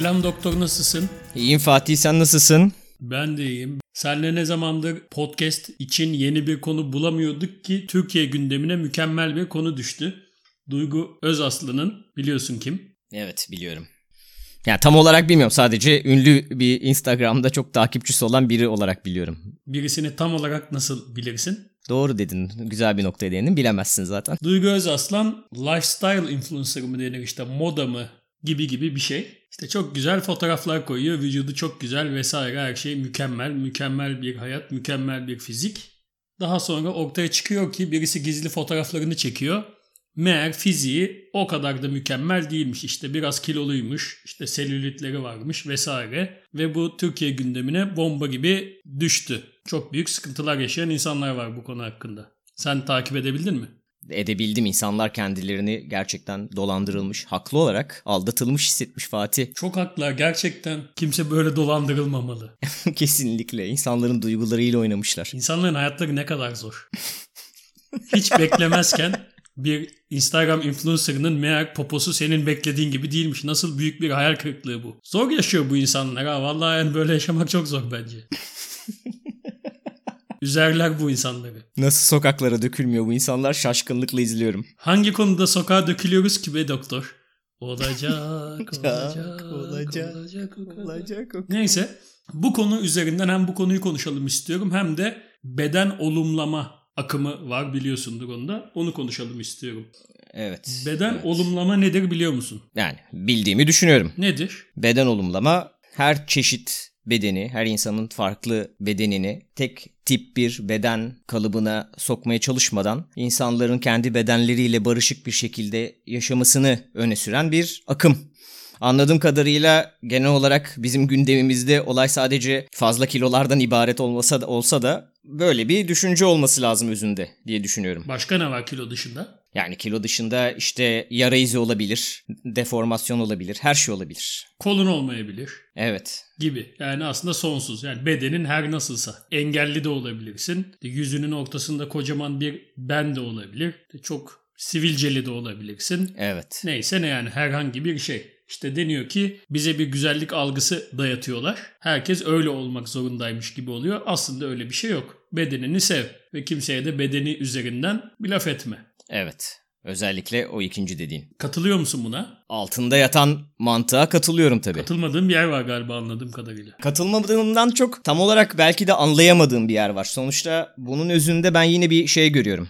Selam doktor nasılsın? İyiyim Fatih sen nasılsın? Ben de iyiyim. Senle ne zamandır podcast için yeni bir konu bulamıyorduk ki Türkiye gündemine mükemmel bir konu düştü. Duygu Özaslı'nın biliyorsun kim? Evet biliyorum. Yani tam olarak bilmiyorum sadece ünlü bir Instagram'da çok takipçisi olan biri olarak biliyorum. Birisini tam olarak nasıl bilirsin? Doğru dedin. Güzel bir noktaya değindin. Bilemezsin zaten. Duygu Özaslan lifestyle influencer mı denir işte moda mı gibi gibi bir şey. İşte çok güzel fotoğraflar koyuyor. Vücudu çok güzel vesaire her şey mükemmel. Mükemmel bir hayat, mükemmel bir fizik. Daha sonra ortaya çıkıyor ki birisi gizli fotoğraflarını çekiyor. Meğer fiziği o kadar da mükemmel değilmiş. İşte biraz kiloluymuş, işte selülitleri varmış vesaire. Ve bu Türkiye gündemine bomba gibi düştü. Çok büyük sıkıntılar yaşayan insanlar var bu konu hakkında. Sen takip edebildin mi? Edebildim insanlar kendilerini gerçekten dolandırılmış, haklı olarak aldatılmış hissetmiş Fatih. Çok haklılar gerçekten. Kimse böyle dolandırılmamalı. Kesinlikle insanların duygularıyla oynamışlar. İnsanların hayatları ne kadar zor. Hiç beklemezken bir Instagram influencer'ının meğer poposu senin beklediğin gibi değilmiş. Nasıl büyük bir hayal kırıklığı bu. Zor yaşıyor bu insanlar ha. Vallahi yani böyle yaşamak çok zor bence. Üzerler bu insanları. Nasıl sokaklara dökülmüyor bu insanlar şaşkınlıkla izliyorum. Hangi konuda sokağa dökülüyoruz ki be doktor? Olacak, olacak, olacak, olacak, olacak. Neyse bu konu üzerinden hem bu konuyu konuşalım istiyorum hem de beden olumlama akımı var biliyorsundur onda. Onu konuşalım istiyorum. Evet. Beden evet. olumlama nedir biliyor musun? Yani bildiğimi düşünüyorum. Nedir? Beden olumlama her çeşit bedeni, her insanın farklı bedenini tek tip bir beden kalıbına sokmaya çalışmadan insanların kendi bedenleriyle barışık bir şekilde yaşamasını öne süren bir akım. Anladığım kadarıyla genel olarak bizim gündemimizde olay sadece fazla kilolardan ibaret olmasa da olsa da böyle bir düşünce olması lazım özünde diye düşünüyorum. Başka ne var kilo dışında? Yani kilo dışında işte yara izi olabilir, deformasyon olabilir, her şey olabilir. Kolun olmayabilir. Evet. Gibi. Yani aslında sonsuz. Yani bedenin her nasılsa. Engelli de olabilirsin. Yüzünün ortasında kocaman bir ben de olabilir. Çok sivilceli de olabilirsin. Evet. Neyse ne yani herhangi bir şey. İşte deniyor ki bize bir güzellik algısı dayatıyorlar. Herkes öyle olmak zorundaymış gibi oluyor. Aslında öyle bir şey yok. Bedenini sev ve kimseye de bedeni üzerinden bir laf etme. Evet. Özellikle o ikinci dediğin. Katılıyor musun buna? Altında yatan mantığa katılıyorum tabii. Katılmadığım bir yer var galiba anladığım kadarıyla. Katılmadığımdan çok tam olarak belki de anlayamadığım bir yer var. Sonuçta bunun özünde ben yine bir şey görüyorum.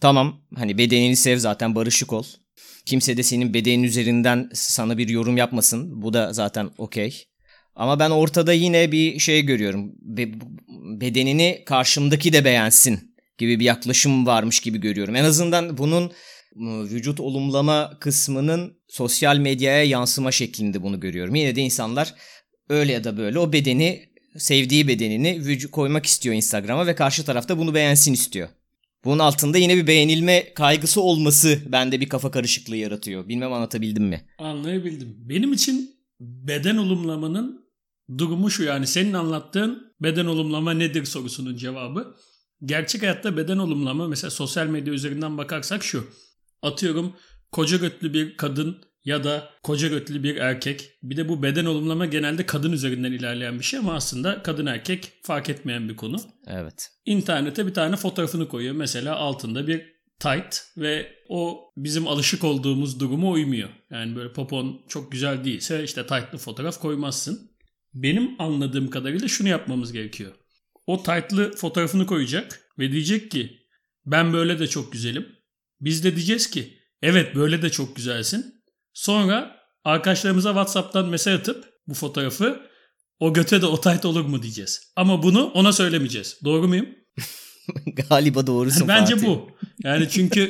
Tamam hani bedenini sev zaten barışık ol. Kimse de senin bedenin üzerinden sana bir yorum yapmasın. Bu da zaten okey. Ama ben ortada yine bir şey görüyorum. Be- bedenini karşımdaki de beğensin gibi bir yaklaşım varmış gibi görüyorum. En azından bunun vücut olumlama kısmının sosyal medyaya yansıma şeklinde bunu görüyorum. Yine de insanlar öyle ya da böyle o bedeni sevdiği bedenini vücut koymak istiyor Instagram'a ve karşı tarafta bunu beğensin istiyor. Bunun altında yine bir beğenilme kaygısı olması bende bir kafa karışıklığı yaratıyor. Bilmem anlatabildim mi? Anlayabildim. Benim için beden olumlamanın durumu şu yani senin anlattığın beden olumlama nedir sorusunun cevabı. Gerçek hayatta beden olumlama mesela sosyal medya üzerinden bakarsak şu. Atıyorum koca götlü bir kadın ya da koca götlü bir erkek. Bir de bu beden olumlama genelde kadın üzerinden ilerleyen bir şey ama aslında kadın erkek fark etmeyen bir konu. Evet. İnternete bir tane fotoğrafını koyuyor. Mesela altında bir tight ve o bizim alışık olduğumuz duruma uymuyor. Yani böyle popon çok güzel değilse işte tight'lı fotoğraf koymazsın. Benim anladığım kadarıyla şunu yapmamız gerekiyor. O tight'lı fotoğrafını koyacak ve diyecek ki ben böyle de çok güzelim. Biz de diyeceğiz ki evet böyle de çok güzelsin. Sonra arkadaşlarımıza WhatsApp'tan mesaj atıp bu fotoğrafı o göte de o tight olur mu diyeceğiz. Ama bunu ona söylemeyeceğiz. Doğru muyum? Galiba doğrusun Bence Fatih. bu. Yani çünkü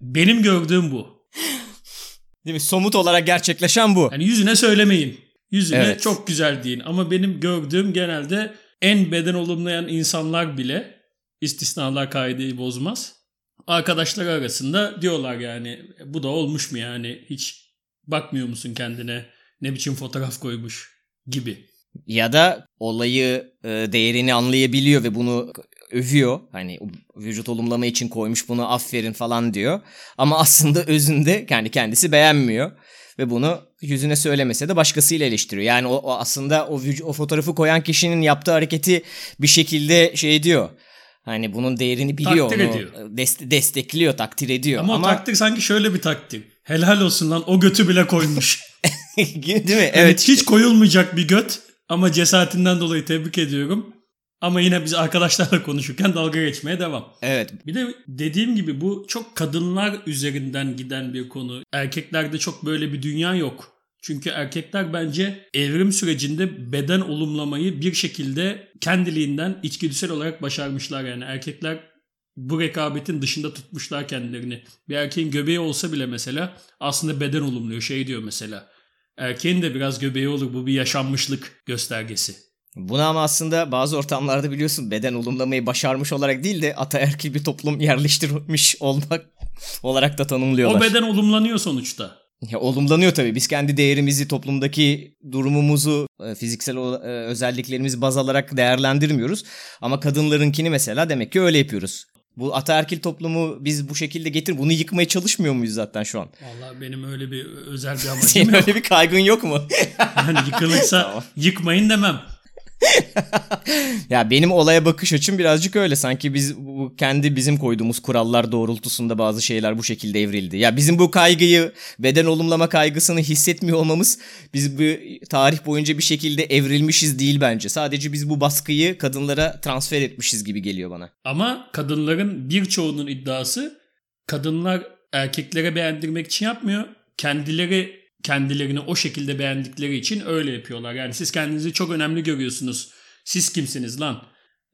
benim gördüğüm bu. Değil mi? Somut olarak gerçekleşen bu. Yani yüzüne söylemeyin. Yüzüne Evet. çok güzel deyin. Ama benim gördüğüm genelde en beden olumlayan insanlar bile istisnalar kaideyi bozmaz. Arkadaşlar arasında diyorlar yani bu da olmuş mu yani hiç bakmıyor musun kendine ne biçim fotoğraf koymuş gibi. Ya da olayı e, değerini anlayabiliyor ve bunu övüyor. Hani vücut olumlama için koymuş bunu aferin falan diyor. Ama aslında özünde kendi kendisi beğenmiyor ve bunu yüzüne söylemese de başkasıyla eleştiriyor. Yani o, o aslında o, o fotoğrafı koyan kişinin yaptığı hareketi bir şekilde şey diyor. Hani bunun değerini biliyor. Takdir onu ediyor. Dest- destekliyor, takdir ediyor. Ama, Ama o takdir sanki şöyle bir takdir. Helal olsun lan o götü bile koymuş. Değil mi? Evet. Yani hiç koyulmayacak bir göt ama cesaretinden dolayı tebrik ediyorum. Ama yine biz arkadaşlarla konuşurken dalga geçmeye devam. Evet. Bir de dediğim gibi bu çok kadınlar üzerinden giden bir konu. Erkeklerde çok böyle bir dünya yok. Çünkü erkekler bence evrim sürecinde beden olumlamayı bir şekilde kendiliğinden içgüdüsel olarak başarmışlar. Yani erkekler bu rekabetin dışında tutmuşlar kendilerini. Bir erkeğin göbeği olsa bile mesela aslında beden olumluyor. Şey diyor mesela. Erkeğin de biraz göbeği olur bu bir yaşanmışlık göstergesi. Buna ama aslında bazı ortamlarda biliyorsun beden olumlamayı başarmış olarak değil de ataerkil bir toplum yerleştirmiş olmak olarak da tanımlıyorlar. O beden olumlanıyor sonuçta. Ya, olumlanıyor tabii. Biz kendi değerimizi, toplumdaki durumumuzu, e, fiziksel e, özelliklerimizi baz alarak değerlendirmiyoruz. Ama kadınlarınkini mesela demek ki öyle yapıyoruz. Bu ataerkil toplumu biz bu şekilde getir bunu yıkmaya çalışmıyor muyuz zaten şu an? Vallahi benim öyle bir özel bir amacım Senin yok. öyle bir kaygın yok mu? yani yıkılırsa yıkmayın demem. Ya benim olaya bakış açım birazcık öyle. Sanki biz bu kendi bizim koyduğumuz kurallar doğrultusunda bazı şeyler bu şekilde evrildi. Ya bizim bu kaygıyı, beden olumlama kaygısını hissetmiyor olmamız biz bu tarih boyunca bir şekilde evrilmişiz değil bence. Sadece biz bu baskıyı kadınlara transfer etmişiz gibi geliyor bana. Ama kadınların birçoğunun iddiası kadınlar erkeklere beğendirmek için yapmıyor. Kendileri kendilerini o şekilde beğendikleri için öyle yapıyorlar. Yani siz kendinizi çok önemli görüyorsunuz. Siz kimsiniz lan?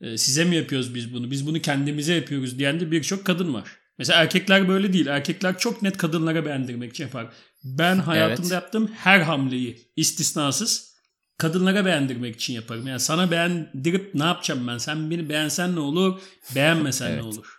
Ee, size mi yapıyoruz biz bunu? Biz bunu kendimize yapıyoruz diyen de birçok kadın var. Mesela erkekler böyle değil. Erkekler çok net kadınlara beğendirmek için yapar. Ben hayatımda evet. yaptığım her hamleyi istisnasız kadınlara beğendirmek için yaparım. Yani sana beğendirip ne yapacağım ben? Sen beni beğensen ne olur? Beğenmesen evet. ne olur?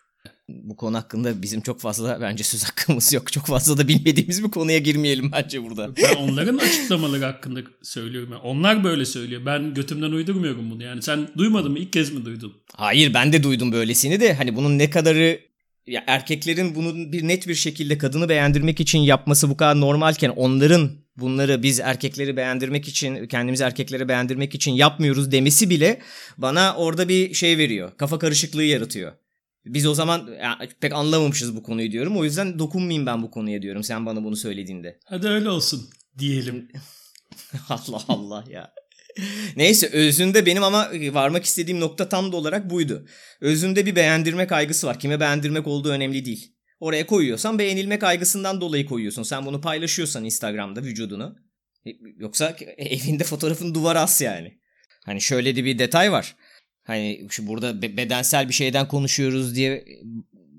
Bu konu hakkında bizim çok fazla bence söz hakkımız yok. Çok fazla da bilmediğimiz bir konuya girmeyelim bence burada. Ben onların açıklamaları hakkında söylüyorum. Yani onlar böyle söylüyor. Ben götümden uydurmuyorum bunu. Yani sen duymadın mı? İlk kez mi duydun? Hayır ben de duydum böylesini de. Hani bunun ne kadarı ya erkeklerin bunu bir net bir şekilde kadını beğendirmek için yapması bu kadar normalken onların bunları biz erkekleri beğendirmek için kendimizi erkeklere beğendirmek için yapmıyoruz demesi bile bana orada bir şey veriyor. Kafa karışıklığı yaratıyor. Biz o zaman yani pek anlamamışız bu konuyu diyorum. O yüzden dokunmayayım ben bu konuya diyorum sen bana bunu söylediğinde. Hadi öyle olsun diyelim. Allah Allah ya. Neyse özünde benim ama varmak istediğim nokta tam da olarak buydu. Özünde bir beğendirme kaygısı var. Kime beğendirmek olduğu önemli değil. Oraya koyuyorsan beğenilme kaygısından dolayı koyuyorsun. Sen bunu paylaşıyorsan Instagram'da vücudunu. E, yoksa evinde fotoğrafın duvara as yani. Hani şöyle de bir detay var. Hani şu burada bedensel bir şeyden konuşuyoruz diye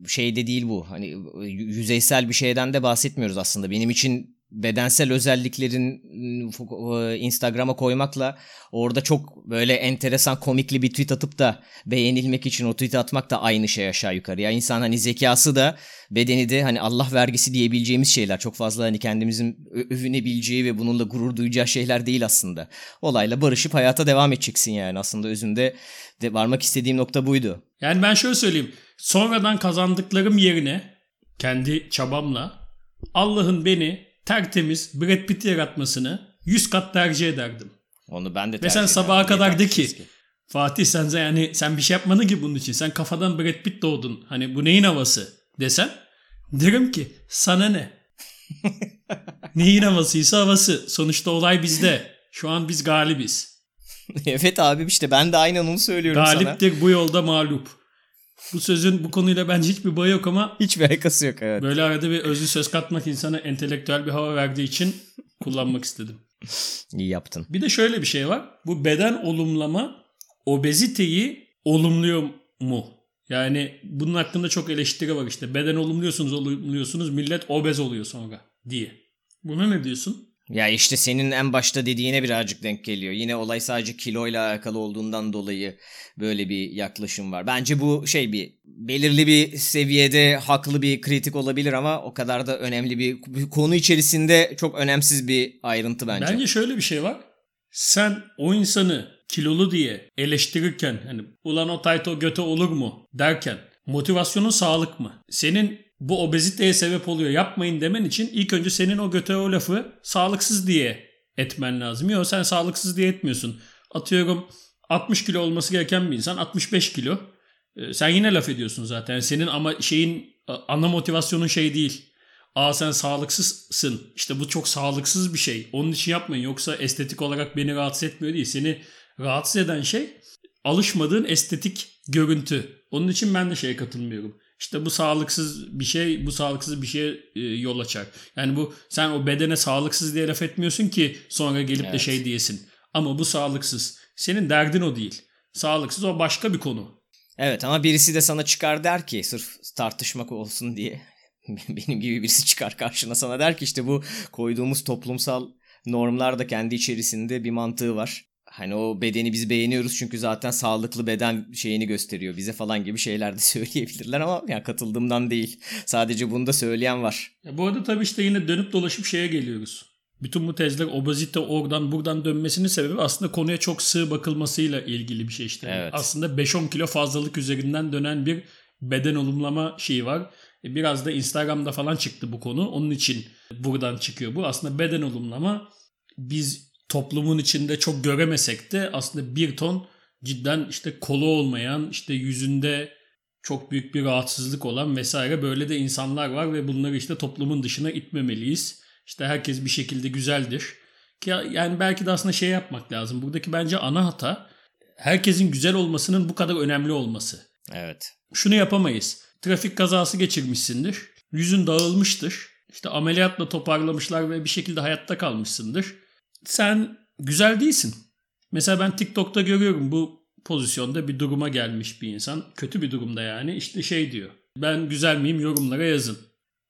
şey de değil bu. Hani yüzeysel bir şeyden de bahsetmiyoruz aslında. Benim için bedensel özelliklerin ıı, Instagram'a koymakla orada çok böyle enteresan komikli bir tweet atıp da beğenilmek için o tweet atmak da aynı şey aşağı yukarı. Ya insan hani zekası da bedeni de hani Allah vergisi diyebileceğimiz şeyler. Çok fazla hani kendimizin övünebileceği ve bununla gurur duyacağı şeyler değil aslında. Olayla barışıp hayata devam edeceksin yani aslında özünde de varmak istediğim nokta buydu. Yani ben şöyle söyleyeyim. Sonradan kazandıklarım yerine kendi çabamla Allah'ın beni tertemiz Brad Pitt yaratmasını 100 kat tercih ederdim. Onu ben de Ve sen sabaha kadar de ki, ki Fatih sen yani sen bir şey yapmadın ki bunun için. Sen kafadan Brad Pitt doğdun. Hani bu neyin havası desen derim ki sana ne? neyin havasıysa havası. Sonuçta olay bizde. Şu an biz galibiz. evet abi işte ben de aynen onu söylüyorum Galiptir sana. Galiptir bu yolda mağlup. Bu sözün bu konuyla bence hiçbir bağı yok ama hiçbir alakası yok evet. Böyle arada bir özlü söz katmak insana entelektüel bir hava verdiği için kullanmak istedim. İyi yaptın. Bir de şöyle bir şey var. Bu beden olumlama obeziteyi olumluyor mu? Yani bunun hakkında çok eleştiri var işte. Beden olumluyorsunuz, olumluyorsunuz, millet obez oluyor sonra diye. Buna ne diyorsun? Ya işte senin en başta dediğine birazcık denk geliyor. Yine olay sadece kiloyla alakalı olduğundan dolayı böyle bir yaklaşım var. Bence bu şey bir belirli bir seviyede haklı bir kritik olabilir ama o kadar da önemli bir, bir konu içerisinde çok önemsiz bir ayrıntı bence. Bence şöyle bir şey var. Sen o insanı kilolu diye eleştirirken hani ulan o tayt o göte olur mu derken motivasyonun sağlık mı? Senin bu obeziteye sebep oluyor yapmayın demen için ilk önce senin o göte o lafı sağlıksız diye etmen lazım. Yok sen sağlıksız diye etmiyorsun. Atıyorum 60 kilo olması gereken bir insan 65 kilo. Ee, sen yine laf ediyorsun zaten. Senin ama şeyin ana motivasyonun şey değil. Aa sen sağlıksızsın. İşte bu çok sağlıksız bir şey. Onun için yapmayın. Yoksa estetik olarak beni rahatsız etmiyor değil. Seni rahatsız eden şey alışmadığın estetik görüntü. Onun için ben de şeye katılmıyorum. İşte bu sağlıksız bir şey, bu sağlıksız bir şeye e, yol açar. Yani bu sen o bedene sağlıksız diye laf etmiyorsun ki sonra gelip evet. de şey diyesin. Ama bu sağlıksız. Senin derdin o değil. Sağlıksız o başka bir konu. Evet ama birisi de sana çıkar der ki sırf tartışmak olsun diye benim gibi birisi çıkar karşına sana der ki işte bu koyduğumuz toplumsal normlar da kendi içerisinde bir mantığı var. Hani o bedeni biz beğeniyoruz çünkü zaten sağlıklı beden şeyini gösteriyor bize falan gibi şeyler de söyleyebilirler ama yani katıldığımdan değil. Sadece bunu da söyleyen var. Ya bu arada tabii işte yine dönüp dolaşıp şeye geliyoruz. Bütün bu tezler obezite oradan buradan dönmesinin sebebi aslında konuya çok sığ bakılmasıyla ilgili bir şey işte. Evet. Aslında 5-10 kilo fazlalık üzerinden dönen bir beden olumlama şeyi var. E, biraz da Instagram'da falan çıktı bu konu. Onun için buradan çıkıyor bu. Aslında beden olumlama biz toplumun içinde çok göremesek de aslında bir ton cidden işte kolu olmayan, işte yüzünde çok büyük bir rahatsızlık olan vesaire böyle de insanlar var ve bunları işte toplumun dışına itmemeliyiz. İşte herkes bir şekilde güzeldir. Ki yani belki de aslında şey yapmak lazım. Buradaki bence ana hata herkesin güzel olmasının bu kadar önemli olması. Evet. Şunu yapamayız. Trafik kazası geçirmişsindir. Yüzün dağılmıştır. İşte ameliyatla toparlamışlar ve bir şekilde hayatta kalmışsındır. Sen güzel değilsin. Mesela ben TikTok'ta görüyorum bu pozisyonda bir duruma gelmiş bir insan. Kötü bir durumda yani. İşte şey diyor. Ben güzel miyim yorumlara yazın.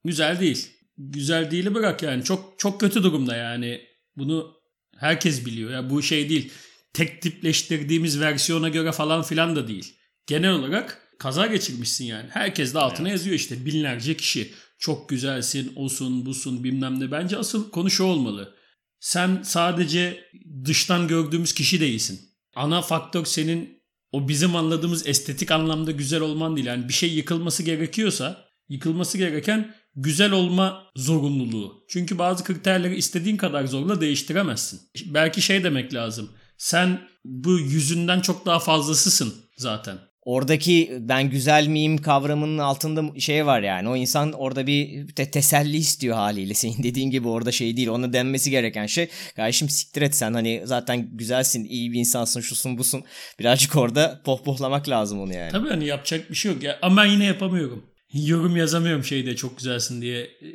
Güzel değil güzel değili bırak yani. Çok çok kötü durumda yani. Bunu herkes biliyor. Ya bu şey değil. Tek tipleştirdiğimiz versiyona göre falan filan da değil. Genel olarak kaza geçirmişsin yani. Herkes de altına evet. yazıyor işte binlerce kişi. Çok güzelsin, olsun, busun bilmem ne. Bence asıl konu şu olmalı. Sen sadece dıştan gördüğümüz kişi değilsin. Ana faktör senin o bizim anladığımız estetik anlamda güzel olman değil. Yani bir şey yıkılması gerekiyorsa yıkılması gereken güzel olma zorunluluğu. Çünkü bazı kriterleri istediğin kadar zorla değiştiremezsin. Belki şey demek lazım. Sen bu yüzünden çok daha fazlasısın zaten. Oradaki ben güzel miyim kavramının altında şey var yani. O insan orada bir te- teselli istiyor haliyle. Senin dediğin gibi orada şey değil. Ona denmesi gereken şey. Kardeşim siktir et sen hani zaten güzelsin, iyi bir insansın, şusun busun. Birazcık orada pohpohlamak lazım onu yani. Tabii hani yapacak bir şey yok. Ya, ama ben yine yapamıyorum yorum yazamıyorum şeyde çok güzelsin diye e,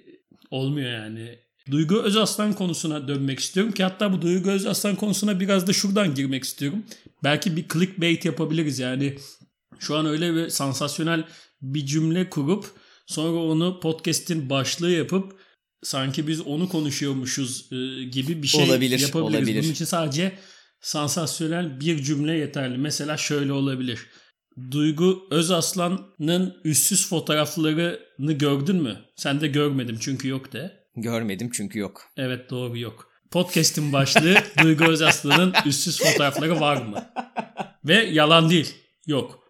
olmuyor yani. Duygu Özaslan konusuna dönmek istiyorum ki hatta bu Duygu Özaslan konusuna biraz da şuradan girmek istiyorum. Belki bir clickbait yapabiliriz yani. Şu an öyle bir sansasyonel bir cümle kurup sonra onu podcast'in başlığı yapıp sanki biz onu konuşuyormuşuz e, gibi bir şey olabilir, yapabiliriz. Olabilir. Bunun için sadece sansasyonel bir cümle yeterli. Mesela şöyle olabilir. Duygu Özaslan'ın üstsüz fotoğraflarını gördün mü? Sen de görmedim çünkü yok de. Görmedim çünkü yok. Evet doğru yok. Podcast'in başlığı Duygu Özaslan'ın üstsüz fotoğrafları var mı? Ve yalan değil. Yok.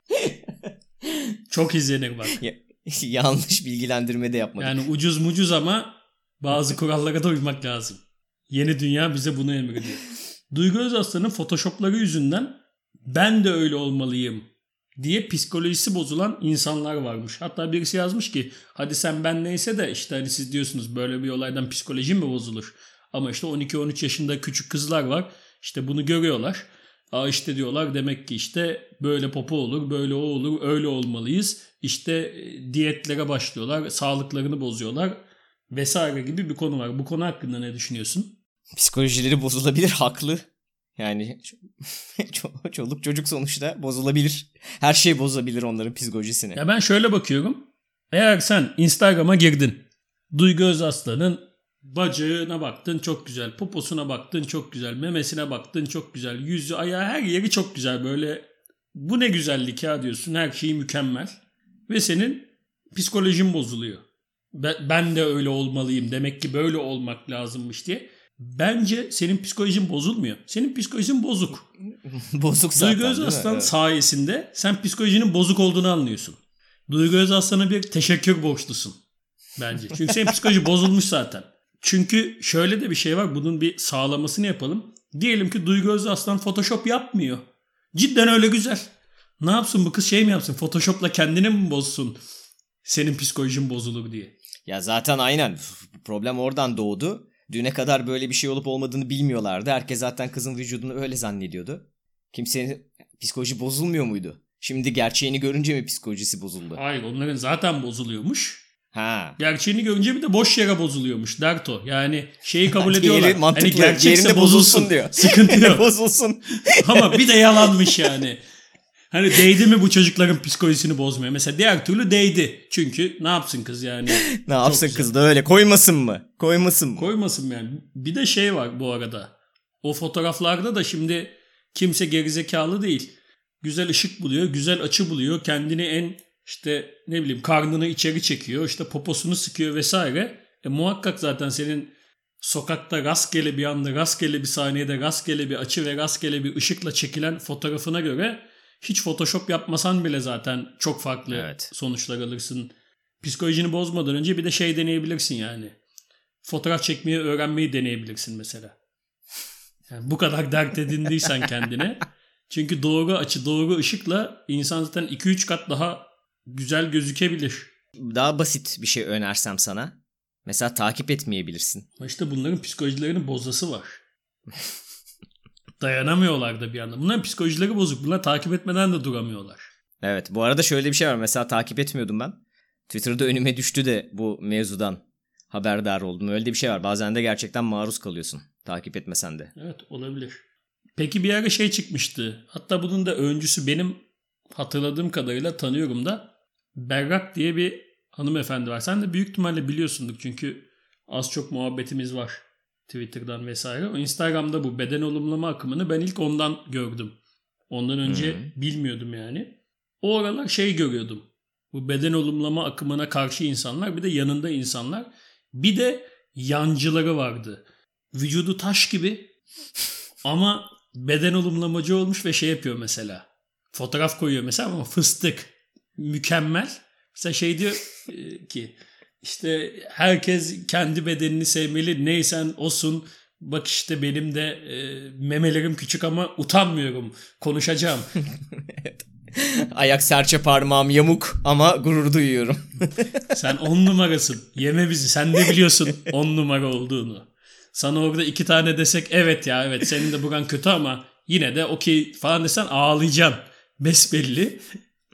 Çok izlenir bak. Ya, yanlış bilgilendirme de yapmadık. Yani ucuz mucuz ama bazı kurallara da uymak lazım. Yeni dünya bize bunu emrediyor. Duygu Özaslan'ın photoshopları yüzünden ben de öyle olmalıyım diye psikolojisi bozulan insanlar varmış. Hatta birisi yazmış ki hadi sen ben neyse de işte hani siz diyorsunuz böyle bir olaydan psikoloji mi bozulur? Ama işte 12-13 yaşında küçük kızlar var. İşte bunu görüyorlar. Aa işte diyorlar demek ki işte böyle popo olur, böyle o olur, öyle olmalıyız. İşte e, diyetlere başlıyorlar, sağlıklarını bozuyorlar vesaire gibi bir konu var. Bu konu hakkında ne düşünüyorsun? Psikolojileri bozulabilir, haklı. Yani çoluk çocuk sonuçta bozulabilir. Her şey bozabilir onların psikolojisini. Ya ben şöyle bakıyorum. Eğer sen Instagram'a girdin. Duygu Özaslan'ın bacağına baktın çok güzel. Poposuna baktın çok güzel. Memesine baktın çok güzel. Yüzü, ayağı her yeri çok güzel. Böyle bu ne güzellik ya diyorsun. Her şeyi mükemmel. Ve senin psikolojin bozuluyor. Ben de öyle olmalıyım. Demek ki böyle olmak lazımmış diye. Bence senin psikolojin bozulmuyor. Senin psikolojin bozuk. bozuk zaten Duygu Özaslan evet. sayesinde sen psikolojinin bozuk olduğunu anlıyorsun. Duygu Özaslan'a bir teşekkür borçlusun. Bence. Çünkü senin psikoloji bozulmuş zaten. Çünkü şöyle de bir şey var. Bunun bir sağlamasını yapalım. Diyelim ki Duygu Özaslan Photoshop yapmıyor. Cidden öyle güzel. Ne yapsın bu kız şey mi yapsın? Photoshop'la kendini mi bozsun? Senin psikolojin bozulur diye. Ya zaten aynen. Problem oradan doğdu. Düne kadar böyle bir şey olup olmadığını bilmiyorlardı. Herkes zaten kızın vücudunu öyle zannediyordu. Kimsenin psikoloji bozulmuyor muydu? Şimdi gerçeğini görünce mi psikolojisi bozuldu? Hayır onların zaten bozuluyormuş. Ha. Gerçeğini görünce bir de boş yere bozuluyormuş Derto. Yani şeyi kabul ediyorlar. Diğeri mantıklı. Hani gerçekse bozulsun, bozulsun diyor. Sıkıntı yok. bozulsun. Ama bir de yalanmış yani. Hani değdi mi bu çocukların psikolojisini bozmaya? Mesela diğer türlü değdi. Çünkü ne yapsın kız yani? ne yapsın kız da öyle koymasın mı? Koymasın mı? Koymasın yani. Bir de şey var bu arada. O fotoğraflarda da şimdi kimse gerizekalı değil. Güzel ışık buluyor, güzel açı buluyor. Kendini en işte ne bileyim karnını içeri çekiyor, işte poposunu sıkıyor vesaire. E muhakkak zaten senin sokakta rastgele bir anda, rastgele bir saniyede, rastgele bir açı ve rastgele bir ışıkla çekilen fotoğrafına göre hiç Photoshop yapmasan bile zaten çok farklı evet. sonuçlar alırsın. Psikolojini bozmadan önce bir de şey deneyebilirsin yani. Fotoğraf çekmeyi öğrenmeyi deneyebilirsin mesela. Yani bu kadar dert edindiysen kendine. Çünkü doğru açı, doğru ışıkla insan zaten 2-3 kat daha güzel gözükebilir. Daha basit bir şey önersem sana. Mesela takip etmeyebilirsin. İşte bunların psikolojilerinin bozası var. Dayanamıyorlar da bir anda. Bunların psikolojileri bozuk. Bunlar takip etmeden de duramıyorlar. Evet bu arada şöyle bir şey var. Mesela takip etmiyordum ben. Twitter'da önüme düştü de bu mevzudan haberdar oldum. Öyle de bir şey var. Bazen de gerçekten maruz kalıyorsun. Takip etmesen de. Evet olabilir. Peki bir ara şey çıkmıştı. Hatta bunun da öncüsü benim hatırladığım kadarıyla tanıyorum da. Berrak diye bir hanımefendi var. Sen de büyük ihtimalle biliyorsundur çünkü az çok muhabbetimiz var. Twitter'dan vesaire. O Instagram'da bu beden olumlama akımını ben ilk ondan gördüm. Ondan önce hmm. bilmiyordum yani. O aralar şey görüyordum. Bu beden olumlama akımına karşı insanlar bir de yanında insanlar. Bir de yancıları vardı. Vücudu taş gibi ama beden olumlamacı olmuş ve şey yapıyor mesela. Fotoğraf koyuyor mesela ama fıstık. Mükemmel. Mesela şey diyor e, ki işte herkes kendi bedenini sevmeli. Neysen olsun. Bak işte benim de e, memelerim küçük ama utanmıyorum. Konuşacağım. Ayak serçe parmağım yamuk ama gurur duyuyorum. Sen on numarasın. Yeme bizi. Sen de biliyorsun on numara olduğunu. Sana orada iki tane desek evet ya evet senin de buran kötü ama yine de okey falan desen ağlayacaksın. Besbelli.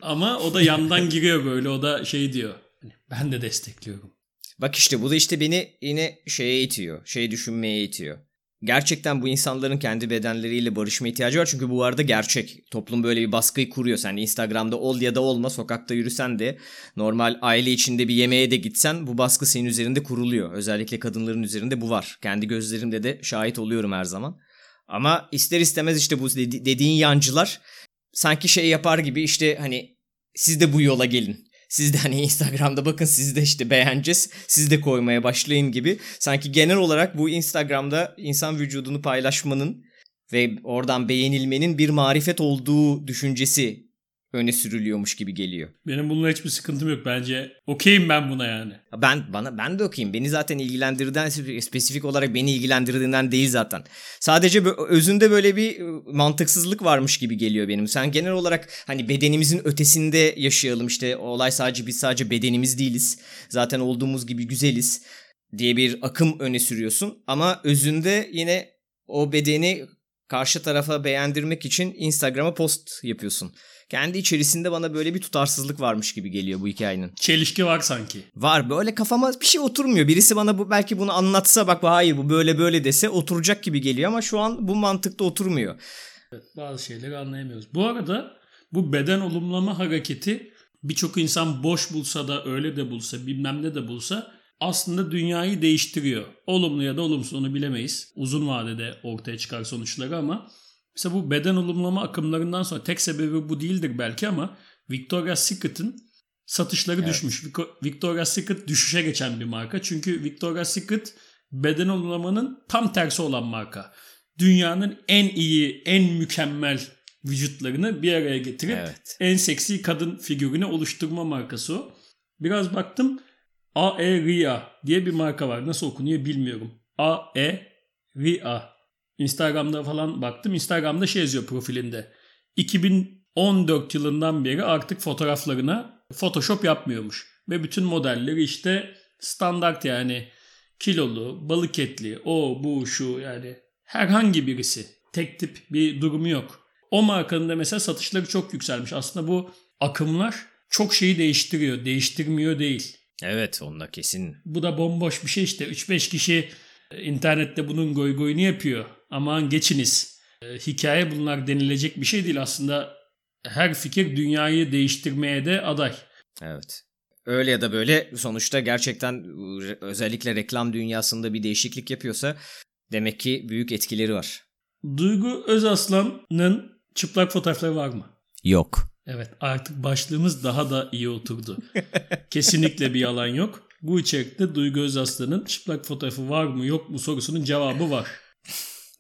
Ama o da yandan giriyor böyle. O da şey diyor. Hani ben de destekliyorum. Bak işte bu da işte beni yine şeye itiyor. Şey düşünmeye itiyor. Gerçekten bu insanların kendi bedenleriyle barışma ihtiyacı var. Çünkü bu arada gerçek. Toplum böyle bir baskıyı kuruyor. Sen Instagram'da ol ya da olma. Sokakta yürüsen de normal aile içinde bir yemeğe de gitsen bu baskı senin üzerinde kuruluyor. Özellikle kadınların üzerinde bu var. Kendi gözlerimde de şahit oluyorum her zaman. Ama ister istemez işte bu dediğin yancılar sanki şey yapar gibi işte hani siz de bu yola gelin. Siz de hani Instagram'da bakın siz de işte beğeneceğiz. Siz de koymaya başlayın gibi. Sanki genel olarak bu Instagram'da insan vücudunu paylaşmanın ve oradan beğenilmenin bir marifet olduğu düşüncesi öne sürülüyormuş gibi geliyor. Benim bununla hiçbir sıkıntım yok bence. Okeyim ben buna yani. Ben bana ben de okeyim. Beni zaten ilgilendirdiğinden spesifik olarak beni ilgilendirdiğinden değil zaten. Sadece özünde böyle bir ıı, mantıksızlık varmış gibi geliyor benim. Sen genel olarak hani bedenimizin ötesinde yaşayalım işte olay sadece biz sadece bedenimiz değiliz. Zaten olduğumuz gibi güzeliz diye bir akım öne sürüyorsun ama özünde yine o bedeni karşı tarafa beğendirmek için Instagram'a post yapıyorsun kendi içerisinde bana böyle bir tutarsızlık varmış gibi geliyor bu hikayenin. Çelişki var sanki. Var böyle kafama bir şey oturmuyor. Birisi bana bu belki bunu anlatsa bak hayır bu böyle böyle dese oturacak gibi geliyor ama şu an bu mantıkta oturmuyor. Evet, bazı şeyleri anlayamıyoruz. Bu arada bu beden olumlama hareketi birçok insan boş bulsa da öyle de bulsa bilmem ne de bulsa aslında dünyayı değiştiriyor. Olumlu ya da olumsuz onu bilemeyiz. Uzun vadede ortaya çıkar sonuçları ama Mesela bu beden olumlama akımlarından sonra tek sebebi bu değildir belki ama Victoria's Secret'ın satışları evet. düşmüş. Victoria's Secret düşüşe geçen bir marka. Çünkü Victoria's Secret beden olumlamanın tam tersi olan marka. Dünyanın en iyi, en mükemmel vücutlarını bir araya getirip Evet. en seksi kadın figürünü oluşturma markası o. Biraz baktım AE Ria diye bir marka var. Nasıl okunuyor bilmiyorum. AE Ria. Instagram'da falan baktım. Instagram'da şey yazıyor profilinde. 2014 yılından beri artık fotoğraflarına Photoshop yapmıyormuş. Ve bütün modelleri işte standart yani kilolu, balık etli, o bu şu yani herhangi birisi. Tek tip bir durumu yok. O markanın da mesela satışları çok yükselmiş. Aslında bu akımlar çok şeyi değiştiriyor. Değiştirmiyor değil. Evet onunla kesin. Bu da bomboş bir şey işte. 3-5 kişi internette bunun goy goyunu yapıyor. Aman geçiniz. E, Hikaye bunlar denilecek bir şey değil. Aslında her fikir dünyayı değiştirmeye de aday. Evet. Öyle ya da böyle sonuçta gerçekten özellikle reklam dünyasında bir değişiklik yapıyorsa demek ki büyük etkileri var. Duygu Özaslan'ın çıplak fotoğrafları var mı? Yok. Evet artık başlığımız daha da iyi oturdu. Kesinlikle bir yalan yok. Bu içerikte Duygu Özaslan'ın çıplak fotoğrafı var mı yok mu sorusunun cevabı var.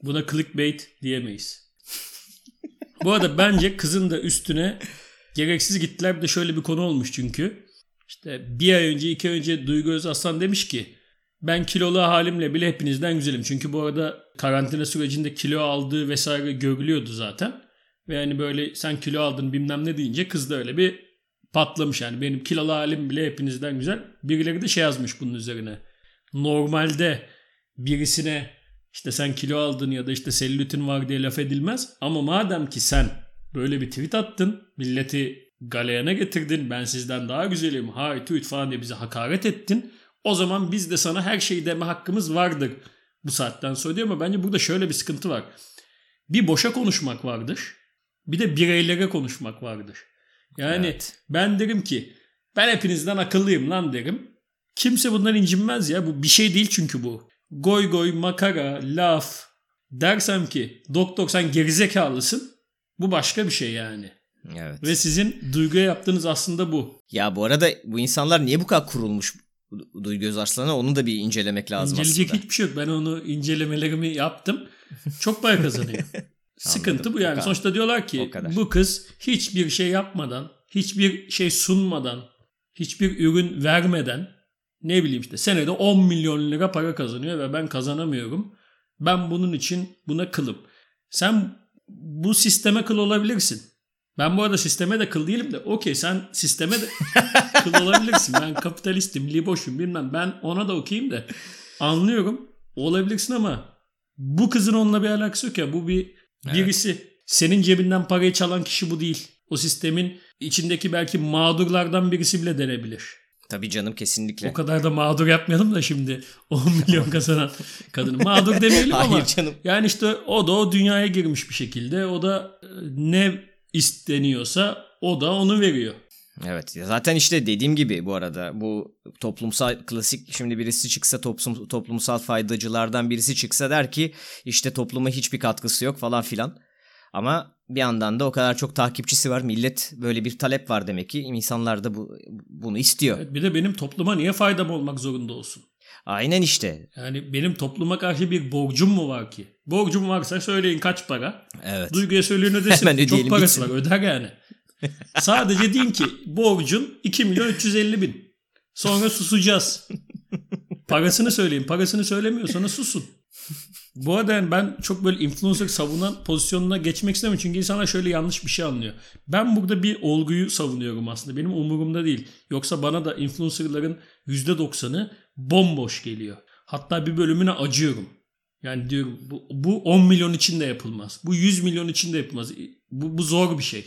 Buna clickbait diyemeyiz. Bu arada bence kızın da üstüne gereksiz gittiler. Bir de şöyle bir konu olmuş çünkü. İşte bir ay önce iki ay önce Duygu Özaslan demiş ki ben kilolu halimle bile hepinizden güzelim. Çünkü bu arada karantina sürecinde kilo aldığı vesaire görülüyordu zaten. Ve yani böyle sen kilo aldın bilmem ne deyince kız da öyle bir patlamış yani. Benim kilolu halim bile hepinizden güzel. Birileri de şey yazmış bunun üzerine. Normalde birisine işte sen kilo aldın ya da işte selülitin var diye laf edilmez. Ama madem ki sen böyle bir tweet attın, milleti galeyana getirdin, ben sizden daha güzelim, hay tweet falan diye bize hakaret ettin. O zaman biz de sana her şeyi deme hakkımız vardır bu saatten sonra diyor ama bence burada şöyle bir sıkıntı var. Bir boşa konuşmak vardır. Bir de bireylere konuşmak vardır. Yani Evet. ben derim ki ben hepinizden akıllıyım lan derim. Kimse bundan incinmez ya. Bu bir şey değil çünkü bu. Goy goy, makara, laf. Dersem ki doktor sen gerizekalısın. Bu başka bir şey yani. Evet. Ve sizin duyguya yaptığınız aslında bu. Ya bu arada bu insanlar niye bu kadar kurulmuş Duygu Özarslan'a onu da bir incelemek lazım İnceleyecek aslında. hiçbir şey yok. Ben onu incelemelerimi yaptım. Çok para kazanıyor. Sıkıntı bu yani. Sonuçta diyorlar ki bu kız hiçbir şey yapmadan, hiçbir şey sunmadan, hiçbir ürün vermeden ne bileyim işte senede 10 milyon lira para kazanıyor ve ben kazanamıyorum. Ben bunun için buna kılım. Sen bu sisteme kıl olabilirsin. Ben bu arada sisteme de kıl değilim de okey sen sisteme de kıl olabilirsin. Ben kapitalistim, liboşum bilmem. Ben ona da okuyayım da anlıyorum. Olabilirsin ama bu kızın onunla bir alakası yok ya. Bu bir birisi. Senin cebinden parayı çalan kişi bu değil. O sistemin içindeki belki mağdurlardan birisi bile denebilir. Tabii canım kesinlikle. O kadar da mağdur yapmayalım da şimdi 10 milyon kazanan kadını. Mağdur demeyelim ama Hayır canım. yani işte o da o dünyaya girmiş bir şekilde. O da e, ne isteniyorsa o da onu veriyor. Evet zaten işte dediğim gibi bu arada bu toplumsal klasik şimdi birisi çıksa toplum, toplumsal faydacılardan birisi çıksa der ki işte topluma hiçbir katkısı yok falan filan. Ama bir yandan da o kadar çok takipçisi var. Millet böyle bir talep var demek ki. İnsanlar da bu, bunu istiyor. Evet, bir de benim topluma niye faydam olmak zorunda olsun? Aynen işte. Yani benim topluma karşı bir borcum mu var ki? Borcum varsa söyleyin kaç para. Evet. Duyguya söyleyin ödesin. Hemen Çok ödeyelim, parası bitsin. var öder yani. Sadece deyin ki borcun 2 milyon 350 bin. Sonra susacağız. Parasını söyleyin. Parasını söylemiyorsanız susun. Bu arada yani ben çok böyle influencer savunan pozisyonuna geçmek istemiyorum. Çünkü insanlar şöyle yanlış bir şey anlıyor. Ben burada bir olguyu savunuyorum aslında. Benim umurumda değil. Yoksa bana da influencerların %90'ı bomboş geliyor. Hatta bir bölümüne acıyorum. Yani diyorum bu, bu 10 milyon için de yapılmaz. Bu 100 milyon için de yapılmaz. Bu, bu zor bir şey.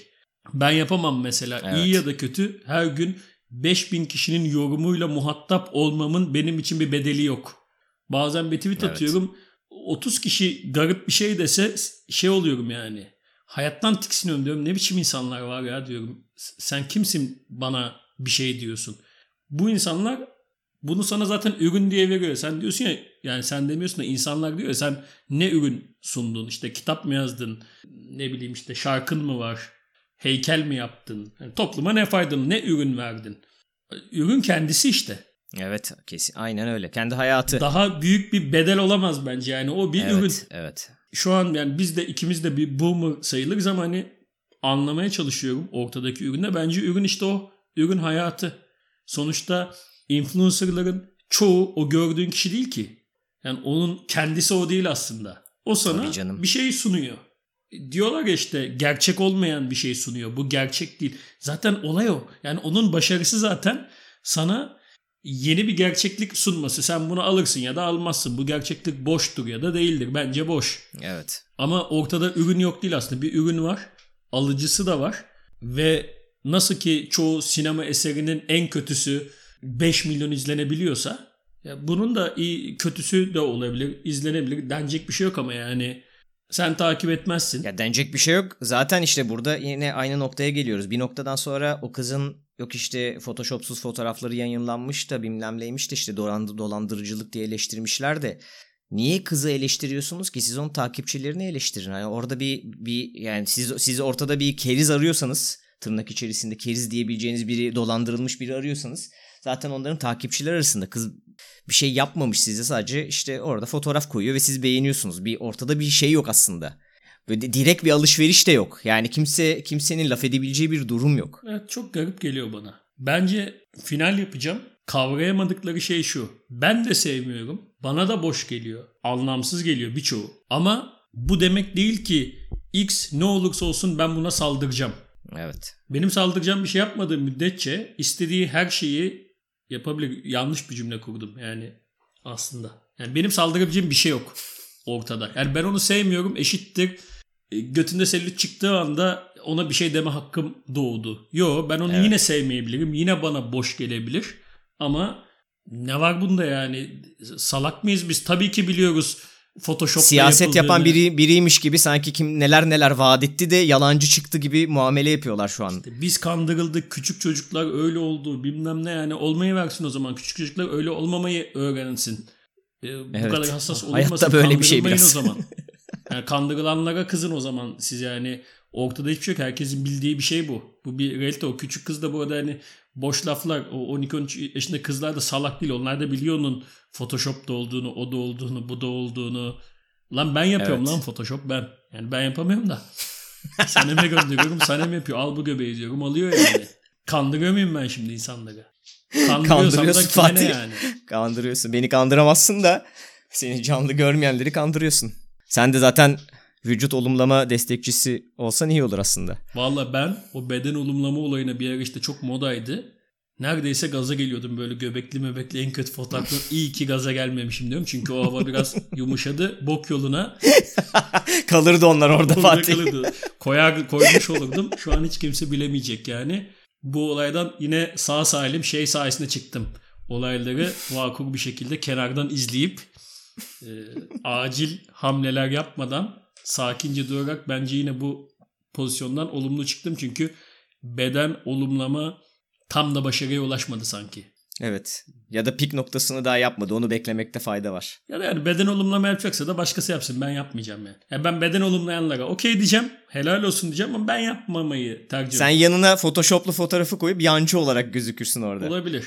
Ben yapamam mesela. Evet. İyi ya da kötü her gün 5000 kişinin yorumuyla muhatap olmamın benim için bir bedeli yok. Bazen bir tweet Evet. atıyorum. 30 kişi garip bir şey dese şey oluyorum yani. Hayattan tiksiniyorum diyorum. Ne biçim insanlar var ya diyorum. Sen kimsin bana bir şey diyorsun. Bu insanlar bunu sana zaten ürün diye veriyor. Sen diyorsun ya yani sen demiyorsun da insanlar diyor ya sen ne ürün sundun? İşte kitap mı yazdın? Ne bileyim işte şarkın mı var? Heykel mi yaptın? Yani topluma ne faydalı? Ne ürün verdin? Ürün kendisi işte. Evet kesin aynen öyle. Kendi hayatı. Daha büyük bir bedel olamaz bence yani o bir evet, ürün. Evet. Şu an yani biz de ikimiz de bir boomer sayılırız ama hani anlamaya çalışıyorum ortadaki üründe. Bence ürün işte o ürün hayatı. Sonuçta influencerların çoğu o gördüğün kişi değil ki. Yani onun kendisi o değil aslında. O sana bir şey sunuyor. Diyorlar ya işte gerçek olmayan bir şey sunuyor. Bu gerçek değil. Zaten olay o. Yani onun başarısı zaten sana yeni bir gerçeklik sunması. Sen bunu alırsın ya da almazsın. Bu gerçeklik boştur ya da değildir. Bence boş. Evet. Ama ortada ürün yok değil aslında. Bir ürün var. Alıcısı da var. Ve nasıl ki çoğu sinema eserinin en kötüsü 5 milyon izlenebiliyorsa ya bunun da iyi kötüsü de olabilir, izlenebilir. Denecek bir şey yok ama yani sen takip etmezsin. Ya denecek bir şey yok. Zaten işte burada yine aynı noktaya geliyoruz. Bir noktadan sonra o kızın yok işte photoshopsuz fotoğrafları yayınlanmış da bilmem neymiş de işte dolandırıcılık diye eleştirmişler de niye kızı eleştiriyorsunuz ki siz onun takipçilerini eleştirin. Yani orada bir bir yani siz siz ortada bir keriz arıyorsanız tırnak içerisinde keriz diyebileceğiniz biri dolandırılmış biri arıyorsanız zaten onların takipçiler arasında kız bir şey yapmamış size sadece işte orada fotoğraf koyuyor ve siz beğeniyorsunuz. Bir ortada bir şey yok aslında. Böyle direkt bir alışveriş de yok. Yani kimse kimsenin laf edebileceği bir durum yok. Evet çok garip geliyor bana. Bence final yapacağım. Kavrayamadıkları şey şu. Ben de sevmiyorum. Bana da boş geliyor. Anlamsız geliyor birçoğu. Ama bu demek değil ki X ne olursa olsun ben buna saldıracağım. Evet. Benim saldıracağım bir şey yapmadığım müddetçe istediği her şeyi yapabilir. Yanlış bir cümle kurdum yani aslında. Yani benim saldırabileceğim bir şey yok ortada. Yani ben onu sevmiyorum eşittir. E, götünde selülit çıktığı anda ona bir şey deme hakkım doğdu. Yo ben onu evet. yine sevmeyebilirim. Yine bana boş gelebilir. Ama ne var bunda yani? Salak mıyız biz? Tabii ki biliyoruz Photoshop'ta Siyaset yapan biri biriymiş gibi sanki kim neler neler vaat etti de yalancı çıktı gibi muamele yapıyorlar şu an. İşte biz kandırıldık küçük çocuklar öyle oldu bilmem ne yani olmayı versin o zaman küçük çocuklar öyle olmamayı öğrensin. Ee, bu evet. kadar hassas olmasın Hayatta böyle bir şey biraz. o zaman. Yani kandırılanlara kızın o zaman siz yani ortada hiçbir şey yok. Herkesin bildiği bir şey bu. Bu bir realite. O küçük kız da bu arada hani boş laflar. O 12-13 yaşında kızlar da salak değil. Onlar da biliyor onun Photoshop'ta olduğunu, o da olduğunu, bu da olduğunu. Lan ben yapıyorum evet. lan Photoshop ben. Yani ben yapamıyorum da. Sanem'e gönderiyorum. Sanem yapıyor. Al bu göbeği diyorum. Alıyor yani. Kandırıyor muyum ben şimdi insanları? Kandırıyorsun Fatih. Yani. Kandırıyorsun. Beni kandıramazsın da seni canlı görmeyenleri kandırıyorsun. Sen de zaten vücut olumlama destekçisi olsan iyi olur aslında. Valla ben o beden olumlama olayına bir ara işte çok modaydı. Neredeyse gaza geliyordum böyle göbekli möbekli en kötü fotoğraflar. İyi ki gaza gelmemişim diyorum. Çünkü o hava biraz yumuşadı. Bok yoluna. kalırdı onlar orada Fatih. Kalırdı. Koyar, koymuş olurdum. Şu an hiç kimse bilemeyecek yani. Bu olaydan yine sağ salim şey sayesinde çıktım. Olayları vakur bir şekilde kenardan izleyip e, acil hamleler yapmadan sakince durarak bence yine bu pozisyondan olumlu çıktım. Çünkü beden olumlama tam da başarıya ulaşmadı sanki. Evet. Ya da pik noktasını daha yapmadı. Onu beklemekte fayda var. Ya da yani beden olumlama yapacaksa da başkası yapsın. Ben yapmayacağım yani. yani ben beden olumlayanlara okey diyeceğim. Helal olsun diyeceğim ama ben yapmamayı tercih ediyorum. Sen yanına photoshoplu fotoğrafı koyup yancı olarak gözükürsün orada. Olabilir.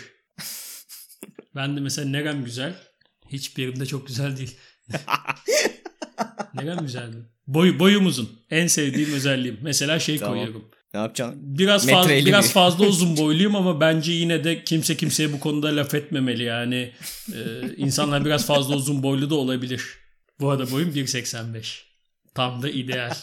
ben de mesela nerem güzel. Hiçbir yerimde çok güzel değil. nerem güzeldi? Boy, boyum uzun. En sevdiğim özelliğim. Mesela şey tamam. koyuyorum. Ne yapacaksın? Biraz fazla biraz fazla uzun boyluyum ama bence yine de kimse kimseye bu konuda laf etmemeli yani. Ee, insanlar biraz fazla uzun boylu da olabilir. Bu arada boyum 1.85. Tam da ideal.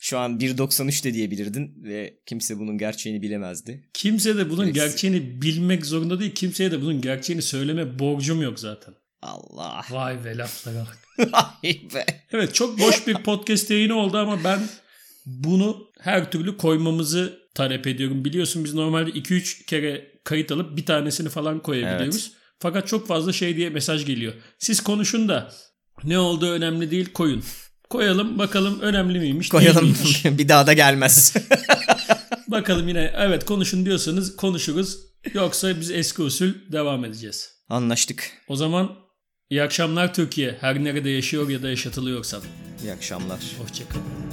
Şu an 1.93 de diyebilirdin ve kimse bunun gerçeğini bilemezdi. Kimse de bunun evet. gerçeğini bilmek zorunda değil. Kimseye de bunun gerçeğini söyleme borcum yok zaten. Allah. Vay be laflara bak. Vay be. Evet çok boş bir podcast yayını oldu ama ben bunu her türlü koymamızı talep ediyorum. Biliyorsun biz normalde 2-3 kere kayıt alıp bir tanesini falan koyabiliyoruz. Evet. Fakat çok fazla şey diye mesaj geliyor. Siz konuşun da ne olduğu önemli değil koyun. Koyalım bakalım önemli miymiş Koyalım miymiş? bir daha da gelmez. bakalım yine evet konuşun diyorsanız konuşuruz. Yoksa biz eski usul devam edeceğiz. Anlaştık. O zaman iyi akşamlar Türkiye. Her nerede yaşıyor ya da yaşatılıyorsan. İyi akşamlar. Hoşçakalın.